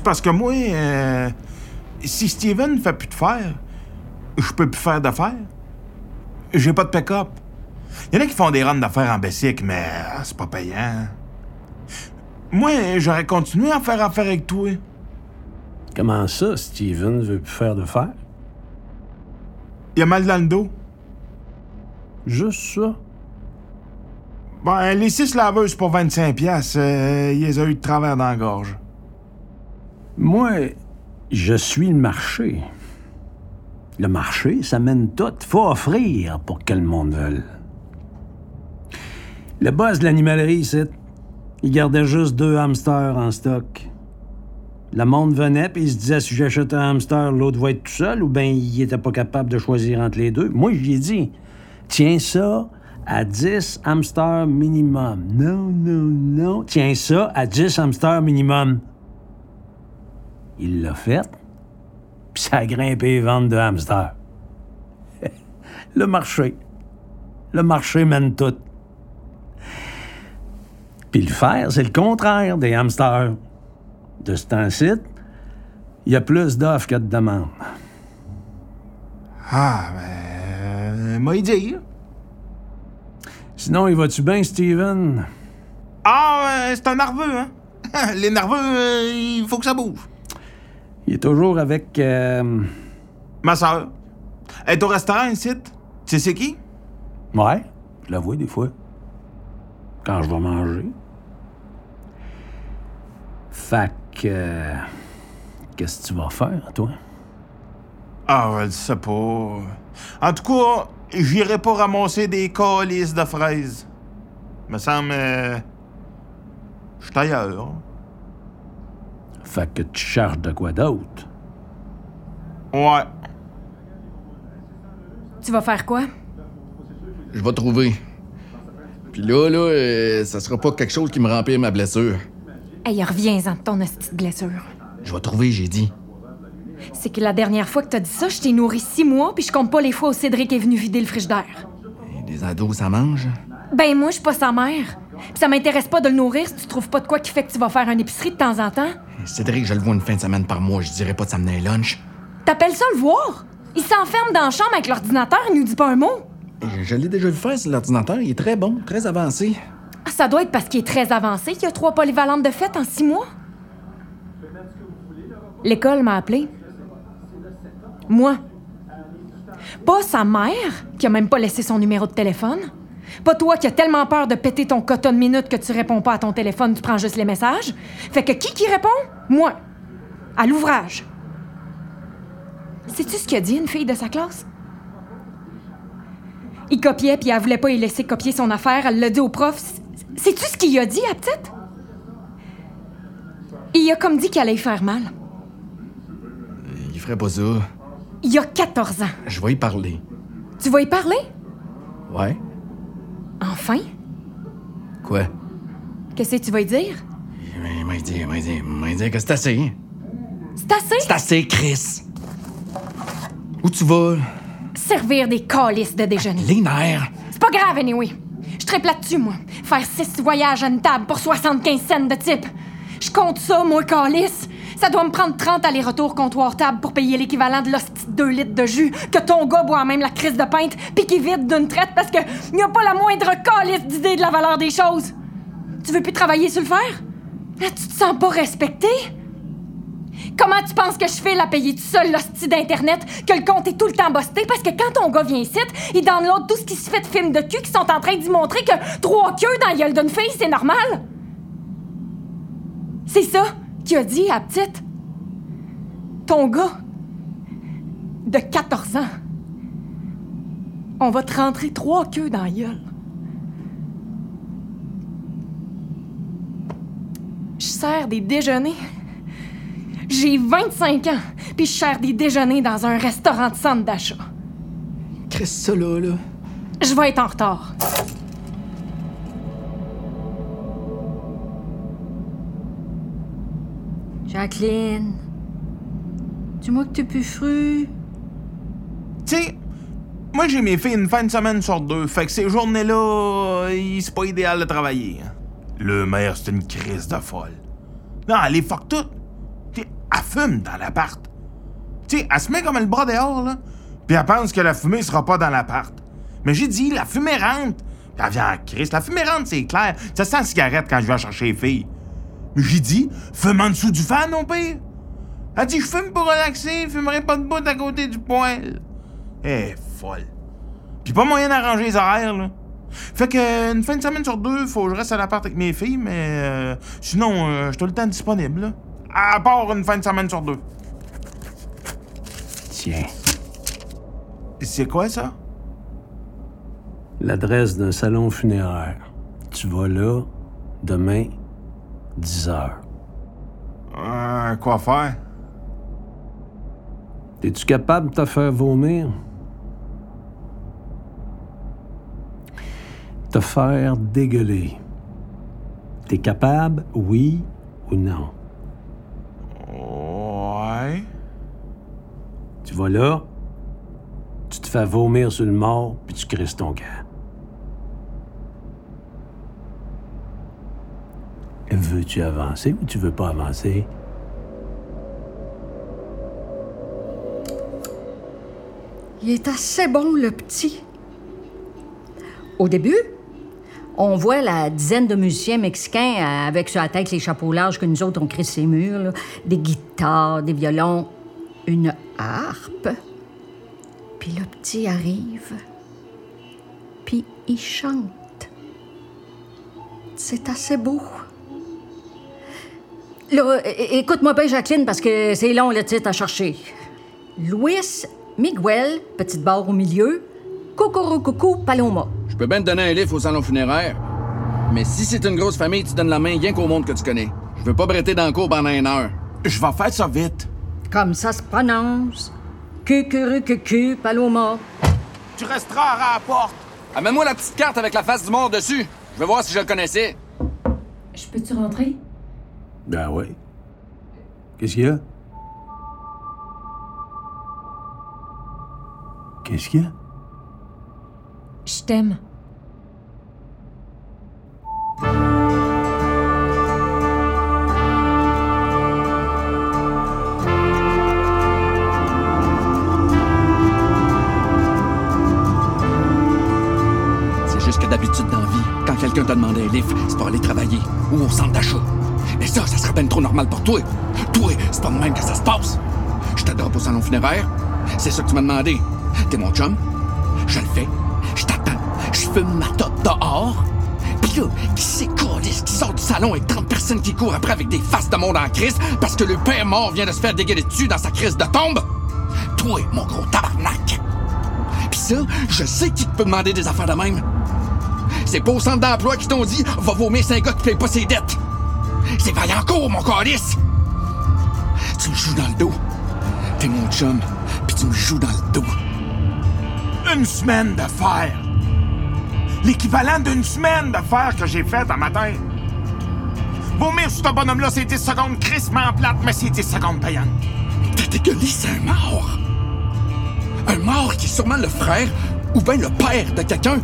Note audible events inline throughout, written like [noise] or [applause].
C'est parce que moi, euh, si Steven fait plus de fer, je peux plus faire d'affaires. J'ai pas de pick-up. Il y en a qui font des runs d'affaires en Bessic, mais euh, c'est pas payant. Moi, j'aurais continué à faire affaire avec toi. Comment ça, Steven veut plus faire de fer? Il a mal dans le dos. Juste ça? Ben, les six laveuses pour 25 pièces, euh, il les a eu de travers dans la gorge. Moi, je suis le marché. Le marché, ça mène tout. Faut offrir pour que le monde veuille. Le boss de l'animalerie, c'est. Il gardait juste deux hamsters en stock. Le monde venait, puis il se disait si j'achète un hamster, l'autre va être tout seul, ou bien il était pas capable de choisir entre les deux. Moi, je lui ai dit tiens ça à 10 hamsters minimum. Non, non, non. Tiens ça à 10 hamsters minimum. Il l'a fait, puis ça a grimpé les ventes de hamsters. [laughs] le marché. Le marché mène tout. Puis le faire, c'est le contraire des hamsters. De ce temps-ci, il y a plus d'offres que de demandes. Ah, ben. moi, il dit. Sinon, il va-tu bien, Steven? Ah, euh, c'est un nerveux, hein? [laughs] Les nerveux, euh, il faut que ça bouge. Il est toujours avec. euh, Ma soeur. Elle est au restaurant ici. Tu sais c'est qui? Ouais, je la vois des fois. Quand je vais manger. Fait que. euh, Qu'est-ce que tu vas faire, toi? Ah, je sais pas. En tout cas, j'irai pas ramasser des calices de fraises. Me semble. euh, Je suis ailleurs. Fait que tu charges de quoi d'autre? Ouais. Tu vas faire quoi? Je vais trouver. Puis là, là, euh, ça sera pas quelque chose qui me remplit ma blessure. Hey, reviens-en de ton petite blessure. Je vais trouver, j'ai dit. C'est que la dernière fois que t'as dit ça, je t'ai nourri six mois, puis je compte pas les fois où Cédric est venu vider le frigidaire. Et des ados, ça mange? Ben, moi, je suis pas sa mère. Puis ça m'intéresse pas de le nourrir si tu trouves pas de quoi qui fait que tu vas faire une épicerie de temps en temps. Cédric, je le vois une fin de semaine par mois, je dirais pas de s'amener un lunch. T'appelles ça le voir? Il s'enferme dans la chambre avec l'ordinateur, il nous dit pas un mot. Je, je l'ai déjà vu faire sur l'ordinateur, il est très bon, très avancé. Ah, Ça doit être parce qu'il est très avancé qu'il y a trois polyvalentes de fête en six mois. L'école m'a appelé. Moi. Pas sa mère, qui a même pas laissé son numéro de téléphone. Pas toi qui as tellement peur de péter ton coton de minute que tu réponds pas à ton téléphone, tu prends juste les messages. Fait que qui qui répond? Moi. À l'ouvrage. Sais-tu ce qu'a dit une fille de sa classe? Il copiait, puis elle voulait pas y laisser copier son affaire. Elle l'a dit au prof. Sais-tu ce qu'il a dit, à petite? Il a comme dit qu'il allait y faire mal. Il ferait pas ça. Il a 14 ans. Je vais y parler. Tu vas y parler? Ouais? Enfin? Quoi? Qu'est-ce que tu vas y dire? Il m'a dit, il dit, il m'a dit que c'est assez. C'est assez? C'est assez, Chris! Où tu vas? Servir des calices de déjeuner. Les nerfs! C'est pas grave, anyway. Je triple là-dessus, moi. Faire six voyages à une table pour 75 cents de type. Je compte ça, moi, calice. Ça doit me prendre 30 allers-retours comptoir-table pour payer l'équivalent de l'hostie de 2 litres de jus que ton gars boit même la crise de pinte puis qu'il vide d'une traite parce que n'y a pas la moindre calice d'idée de la valeur des choses. Tu veux plus travailler sur le fer? Ah, tu te sens pas respecté? Comment tu penses que je fais la payer tout seul l'hostie d'Internet, que le compte est tout le temps busté parce que quand ton gars vient ici, il download tout ce qui se fait de films de cul qui sont en train d'y montrer que trois queues dans la gueule d'une fille, c'est normal? C'est ça qu'il a dit à petite. Ton gars de 14 ans. On va te rentrer trois queues dans la gueule. Je sers des déjeuners. J'ai 25 ans, puis je sers des déjeuners dans un restaurant de centre d'achat. Chris, ça là, là. Je vais être en retard. Jacqueline. Dis-moi que t'es plus fru. Tu sais, moi, j'ai mes filles une fin de semaine sur deux. Fait que ces journées-là, c'est pas idéal de travailler. hein. Le maire, c'est une crise de folle. Non, elle est fuck tout. Tu sais, elle fume dans l'appart. Tu sais, elle se met comme le bras dehors, là. Puis elle pense que la fumée sera pas dans l'appart. Mais j'ai dit, la fumée rentre. Puis elle vient en crise. La fumée rentre, c'est clair. Ça sent la cigarette quand je vais chercher les filles. Mais j'ai dit, fume en dessous du fan, non pire. Elle dit, je fume pour relaxer, je fumerai pas de bout à côté du poêle. Est folle. Puis pas moyen d'arranger les horaires, là. Fait que une fin de semaine sur deux, faut que je reste à l'appart avec mes filles, mais euh, sinon, euh, je suis tout le temps disponible, là. À part une fin de semaine sur deux. Tiens, C'est quoi ça? l'adresse d'un salon funéraire. Tu vas là, demain, 10 heures. Euh, quoi faire? Es-tu capable de te faire vomir? Te faire dégueuler. T'es capable, oui ou non? Ouais. Tu vas là, tu te fais vomir sur le mort, puis tu crises ton camp. Veux-tu avancer ou tu veux pas avancer? Il est assez bon, le petit. Au début, on voit la dizaine de musiciens mexicains euh, avec sur la tête les chapeaux larges que nous autres, on crée ces murs, des guitares, des violons, une harpe. Puis le petit arrive, puis il chante. C'est assez beau. Là, écoute-moi bien, Jacqueline, parce que c'est long le titre à chercher. Luis Miguel, petite barre au milieu, Coucou Paloma. Je peux bien te donner un livre au salon funéraire. Mais si c'est une grosse famille, tu donnes la main rien qu'au monde que tu connais. Je veux pas bretter dans le cours pendant une heure. Je vais faire ça vite. Comme ça se prononce. Cucurucucu Paloma. Tu resteras à la porte. Amène-moi la petite carte avec la face du mort dessus. Je veux voir si je le connaissais. Je peux-tu rentrer? Ben oui. Qu'est-ce qu'il y a? Qu'est-ce qu'il y a? Je t'aime. Trop normal pour toi. Toi, c'est pas de même que ça se passe. Je t'adore au salon funéraire. C'est ça que tu m'as demandé. T'es mon chum. Je le fais. Je t'attends. Je fume ma top dehors. Pis là, qui c'est câlisse qui sort du salon avec 30 personnes qui courent après avec des faces de monde en crise parce que le père mort vient de se faire dégueuler dessus dans sa crise de tombe? Toi, mon gros tabarnak! Pis ça, je sais qui te peut demander des affaires de même. C'est pas au centre d'emploi qui t'ont dit va vomir c'est un gars qui paye pas ses dettes. C'est Vaillancourt, mon calice! Tu me joues dans le dos. T'es mon chum, puis tu me joues dans le dos. Une semaine de fer. L'équivalent d'une semaine de fer que j'ai fait un matin. Vomir sur ce bonhomme-là, c'est 10 secondes crissement plate, mais c'est 10 secondes payantes. T'as dégueulé, c'est un mort. Un mort qui est sûrement le frère ou bien le père de quelqu'un.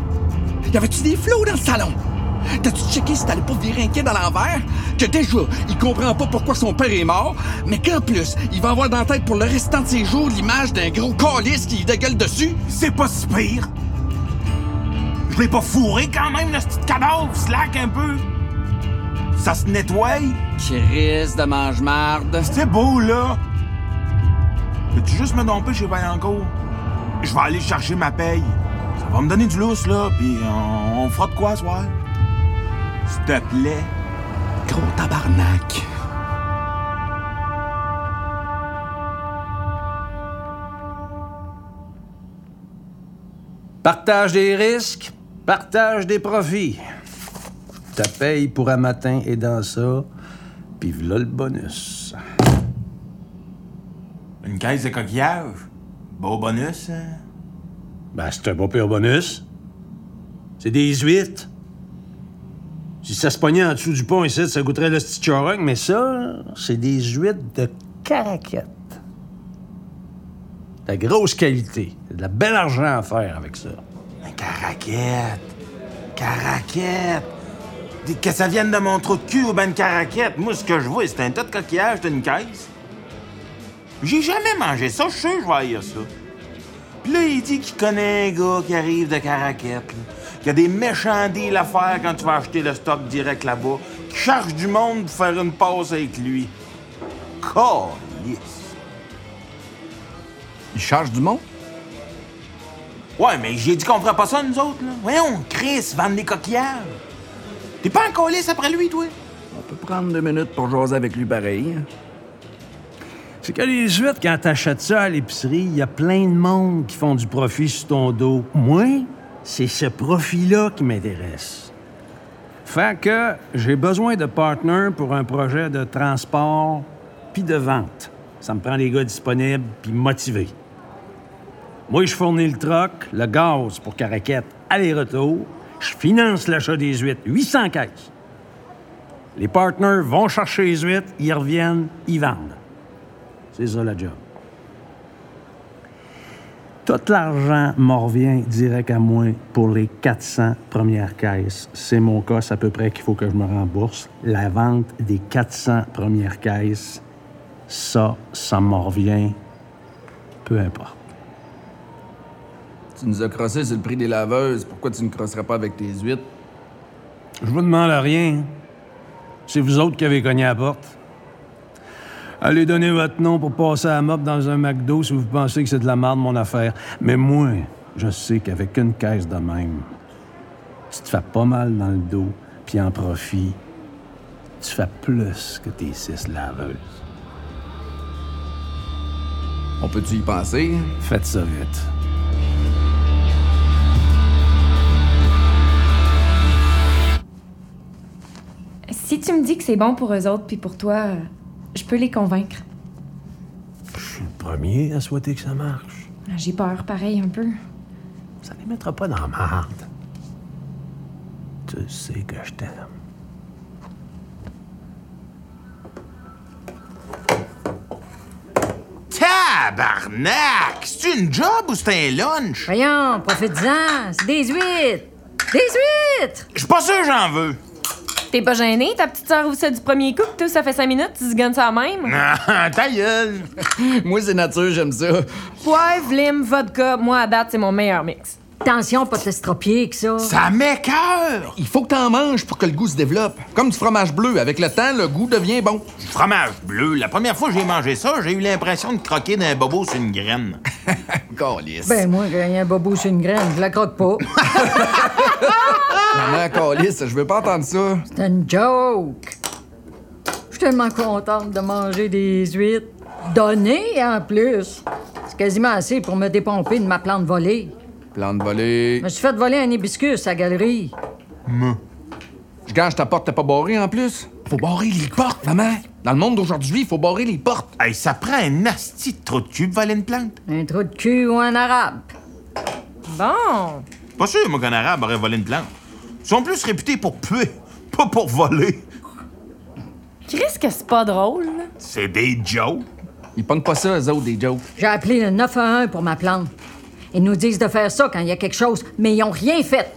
Y avait-tu des flots dans le salon? T'as-tu checké si t'allais pas virer un kid à l'envers? Que déjà, il comprend pas pourquoi son père est mort, mais qu'en plus, il va avoir dans la tête pour le restant de ses jours l'image d'un gros calice qui lui dégueule dessus? C'est pas si pire. Je l'ai pas fourré quand même, le petit cadavre, slack un peu. Ça se nettoie. Chris de mange-marde. C'est beau, là. Peux-tu juste me domper chez Vaillancourt? Je vais aller chercher ma paye. Ça va me donner du lousse, là, puis on, on fera de quoi, ce soir? S'il te plaît. Gros tabarnak. Partage des risques, partage des profits. Ta paye pour un matin est dans ça, puis v'là le bonus. Une caisse de coquillage. Beau bonus, hein? Ben, c'est un pas pire bonus. C'est des huîtres. Si ça se pognait en dessous du pont ici, ça goûterait le charogne, mais ça, c'est des huîtres de caraquette. De la grosse qualité. De la belle argent à faire avec ça. Un caraquette. Caraquette. Que ça vienne de mon trou de cul ou ben une caraquette. Moi, ce que je vois, c'est un tas de coquillages d'une caisse. J'ai jamais mangé ça, je suis sûr que je vais haïr ça. Puis là, il dit qu'il connaît un gars qui arrive de Caraquette, là, qui a des méchants deals à faire quand tu vas acheter le stock direct là-bas, qui charge du monde pour faire une pause avec lui. Calice. Il charge du monde? Ouais, mais j'ai dit qu'on ferait pas ça, nous autres, là. Voyons, Chris, vendre des coquillages. T'es pas en calice après lui, toi? On peut prendre deux minutes pour jaser avec lui pareil. C'est que les huîtres, quand t'achètes ça à l'épicerie, il y a plein de monde qui font du profit sur ton dos. Moi, c'est ce profit-là qui m'intéresse. Fait que j'ai besoin de partners pour un projet de transport puis de vente. Ça me prend des gars disponibles puis motivés. Moi, je fournis le troc, le gaz pour Caraquette, aller-retour. Je finance l'achat des huîtres, 800 caisses. Les partners vont chercher les huîtres, ils reviennent, ils vendent. C'est ça la job. Tout l'argent m'en revient direct à moi pour les 400 premières caisses. C'est mon cas, c'est à peu près qu'il faut que je me rembourse. La vente des 400 premières caisses, ça, ça m'en revient. Peu importe. Tu nous as crossé sur le prix des laveuses. Pourquoi tu ne crosserais pas avec tes huîtres? Je vous demande rien. C'est vous autres qui avez cogné à la porte. Allez donner votre nom pour passer à la mop dans un McDo si vous pensez que c'est de la merde, mon affaire. Mais moi, je sais qu'avec une caisse de même, tu te fais pas mal dans le dos, puis en profit, tu fais plus que tes six laveuses. On peut-tu y penser? Faites ça vite. Si tu me dis que c'est bon pour eux autres puis pour toi, je peux les convaincre. Je suis le premier à souhaiter que ça marche. J'ai peur, pareil, un peu. Ça les mettra pas dans la marde. Tu sais que je t'aime. Tabarnak! C'est une job ou c'est un lunch? Voyons, profite-en, c'est des huîtres. Des huîtres! Je suis pas sûr que j'en veux. T'es pas gêné? Ta petite sœur ouvre ça du premier coup, pis tout, ça fait cinq minutes, tu se gonnes ça même? [laughs] Ah, ta gueule! Moi, c'est nature, j'aime ça. Poivre, lime, vodka, moi, à date, c'est mon meilleur mix. Attention, pas te l'estropier que ça. Ça m'écœure! Il faut que t'en manges pour que le goût se développe. Comme du fromage bleu. Avec le temps, le goût devient bon. Du fromage bleu. La première fois que j'ai mangé ça, j'ai eu l'impression de croquer d'un bobo sur une graine. [laughs] Calice. Ben, moi, quand il y a un bobo sur une graine, je la croque pas. [laughs] Maman, calice, je veux pas entendre ça. C'est une joke. Je suis tellement contente de manger des huîtres. Données, en plus. C'est quasiment assez pour me dépomper de ma plante volée. Plante volée. Je me suis fait voler un hibiscus à la galerie. Je gage ta porte, t'as pas barré en plus? Faut barrer les portes, maman. Dans le monde d'aujourd'hui, il faut barrer les portes. Hey, ça prend un asti de trou de cul pour voler une plante. Un trou de cul ou un arabe. Bon. Pas sûr, moi, qu'un arabe aurait volé une plante. Ils sont plus réputés pour puer, pas pour voler. Chris, que c'est pas drôle, là. C'est des jokes. Ils pognent pas ça, eux autres, des jokes. J'ai appelé le 911 pour ma plante. Ils nous disent de faire ça quand il y a quelque chose, mais ils ont rien fait.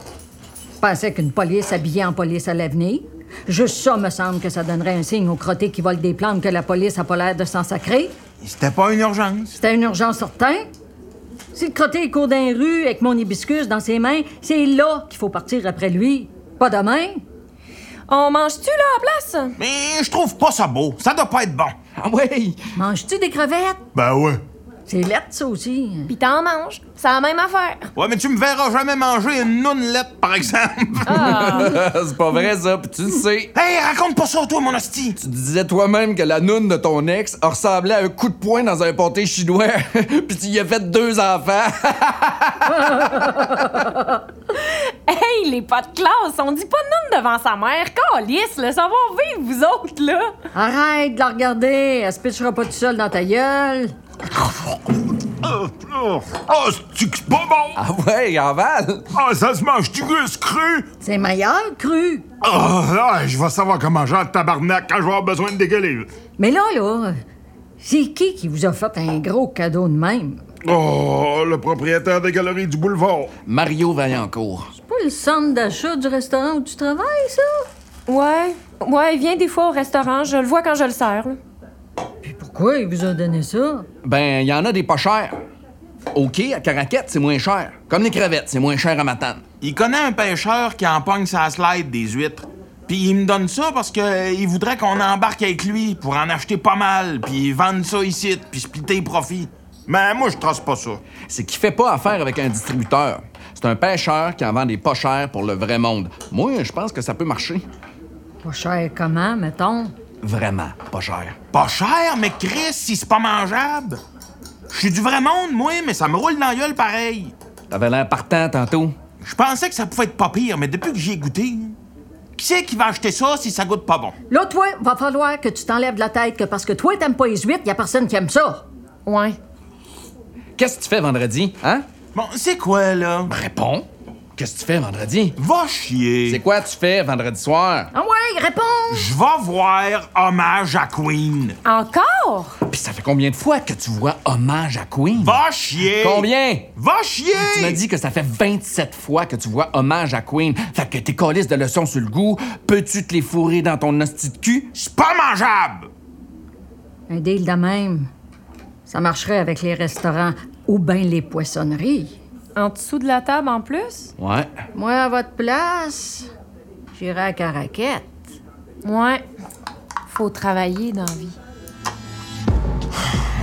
Je pensais qu'une police habillée en police allait venir. Juste ça, me semble que ça donnerait un signe aux crottés qui volent des plantes que la police a pas l'air de s'en sacrer. C'était pas une urgence. C'était une urgence certaine. Si le crotté court dans les rues avec mon hibiscus dans ses mains, c'est là qu'il faut partir après lui. Pas demain. On mange-tu, là, à place? Mais je trouve pas ça beau. Ça doit pas être bon. Ah ouais! Manges-tu des crevettes? Ben ouais. C'est lettre, ça aussi. Pis t'en manges. C'est la même affaire. Ouais, mais tu me verras jamais manger une nounelette, par exemple. [laughs] c'est pas vrai, ça, pis tu le sais. hey, raconte pas ça, toi, mon hostie. Tu disais toi-même que la noune de ton ex ressemblait à un coup de poing dans un pâté chinois, [laughs] pis tu y as fait deux enfants. [laughs] Hey, les pas de classe, on dit pas de noune devant sa mère. Calice, le savoir vivre, vous autres, là. Arrête de la regarder. Elle se pitchera pas tout seul dans ta gueule. Oh, c'est pas bon. ah ouais, aval! Ah, ça se mange du gus cru. C'est meilleur cru. Ah, ah, je vais savoir comment manger en tabarnak quand je vais avoir besoin de dégueuler. Mais là, là, c'est qui qui vous a fait un gros cadeau de même? Oh, le propriétaire des galeries du boulevard. Mario Vaillancourt. C'est pas le centre d'achat du restaurant où tu travailles, ça? Ouais. Ouais, il vient des fois au restaurant. Je le vois quand je le sers, là. Pourquoi il vous a donné ça? Ben, il y en a des pas chers. OK, à Caraquette, c'est moins cher. Comme les crevettes, c'est moins cher à Matane. Il connaît un pêcheur qui en pogne sa slide des huîtres. Puis il me donne ça parce que euh, il voudrait qu'on embarque avec lui pour en acheter pas mal, puis vendre ça ici, puis splitter les profits. Mais moi, je trace pas ça. C'est qu'il fait pas affaire avec un distributeur. C'est un pêcheur qui en vend des pas chers pour le vrai monde. Moi, je pense que ça peut marcher. Pas cher comment, mettons? Vraiment pas cher. Pas cher, mais Chris, si c'est pas mangeable. Je suis du vrai monde, moi, mais ça me roule dans la gueule pareil. T'avais l'air partant tantôt. Je pensais que ça pouvait être pas pire, mais depuis que j'y ai goûté, qui c'est qui va acheter ça si ça goûte pas bon? Là, toi, va falloir que tu t'enlèves de la tête que parce que toi, t'aimes pas les huîtres, y a personne qui aime ça. Ouais. Qu'est-ce que tu fais vendredi, hein? Bon, c'est quoi, là? Réponds. Qu'est-ce que tu fais vendredi? Va chier. C'est quoi tu fais vendredi soir? Ah ouais, réponds! Je vais voir Hommage à Queen. Encore? Puis ça fait combien de fois que tu vois Hommage à Queen? Va chier. Combien? Va chier. Tu m'as dit que ça fait 27 fois que tu vois Hommage à Queen. Fait que tes colis de leçons sur le goût, peux-tu te les fourrer dans ton hostie de cul? C'est pas mangeable. Un deal de même, ça marcherait avec les restaurants ou bien les poissonneries. En dessous de la table en plus? Ouais. Moi, à votre place, j'irais à Caraquette. Ouais. Faut travailler dans la vie.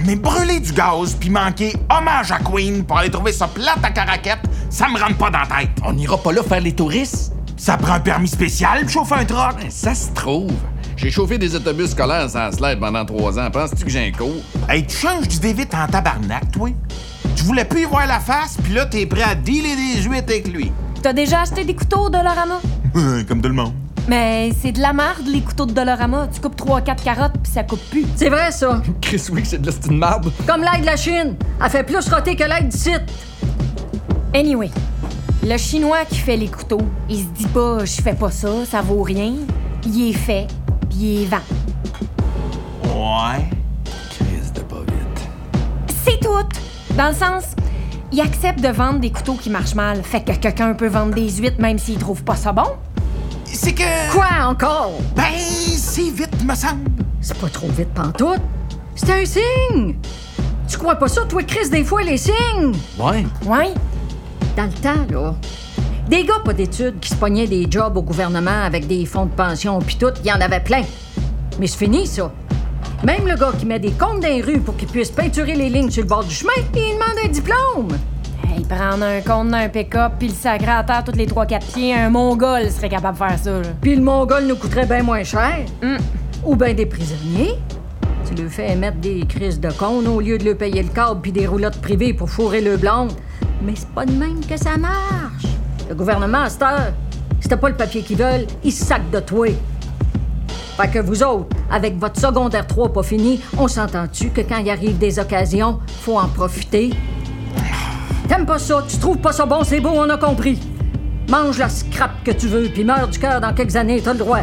Mais brûler du gaz puis manquer Hommage à Queen pour aller trouver ça plate à Caraquette, ça me rentre pas dans la tête. On n'ira pas là faire les touristes? Ça prend un permis spécial pour chauffer un truck? Ben, ça se trouve. J'ai chauffé des autobus scolaires sans slide pendant trois ans. Penses-tu que j'ai un cours? Hey, tu changes du vite en tabarnak, toi? Tu voulais plus y voir la face, puis là, t'es prêt à dealer des huîtres avec lui. T'as déjà acheté des couteaux Dolorama? Comme tout le monde. Mais c'est de la merde, les couteaux de Dolorama. Tu coupes 3-4 carottes, puis ça coupe plus. C'est vrai, ça. [laughs] Chris, oui, c'est de la style marde. Comme l'ail de la Chine. Elle fait plus roter que l'ail du site. Anyway, le Chinois qui fait les couteaux, il se dit pas « je fais pas ça, ça vaut rien ». Il est fait, puis il est vend. Ouais. Chris de pas vite. C'est tout! Dans le sens, il accepte de vendre des couteaux qui marchent mal. Fait que quelqu'un peut vendre des huîtres même s'il trouve pas ça bon. C'est que. Quoi encore? Ben, c'est vite, me semble. C'est pas trop vite pantoute. C'est un signe. Tu crois pas ça, toi, Chris, des fois, les signes? Ouais. Ouais? Dans le temps, là, des gars pas d'études qui se pognaient des jobs au gouvernement avec des fonds de pension pis tout, il y en avait plein. Mais c'est fini, ça. Même le gars qui met des comptes dans les rues pour qu'il puisse peinturer les lignes sur le bord du chemin, il demande un diplôme. Hey, prendre un compte d'un pick-up puis le sacrer à terre tous les 3-4 pieds, un mongol serait capable de faire ça. Puis le mongol nous coûterait bien moins cher. Hum. Ou bien des prisonniers. Tu leur fais émettre des crises de cône au lieu de leur payer le câble puis des roulottes privées pour fourrer le blonde. Mais c'est pas de même que ça marche. Le gouvernement, à cette heure, si t'as pas le papier qu'ils veulent, ils se sacent de toi. Fait que vous autres, avec votre secondaire 3 pas fini, on s'entend-tu que quand il arrive des occasions, faut en profiter? T'aimes pas ça, tu trouves pas ça bon, c'est beau, on a compris. Mange la scrap que tu veux, puis meurs du cœur dans quelques années, t'as le droit.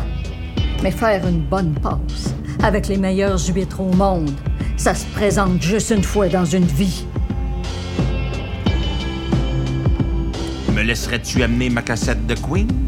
Mais faire une bonne passe avec les meilleurs huîtres au monde, ça se présente juste une fois dans une vie. Me laisserais-tu amener ma cassette de Queen?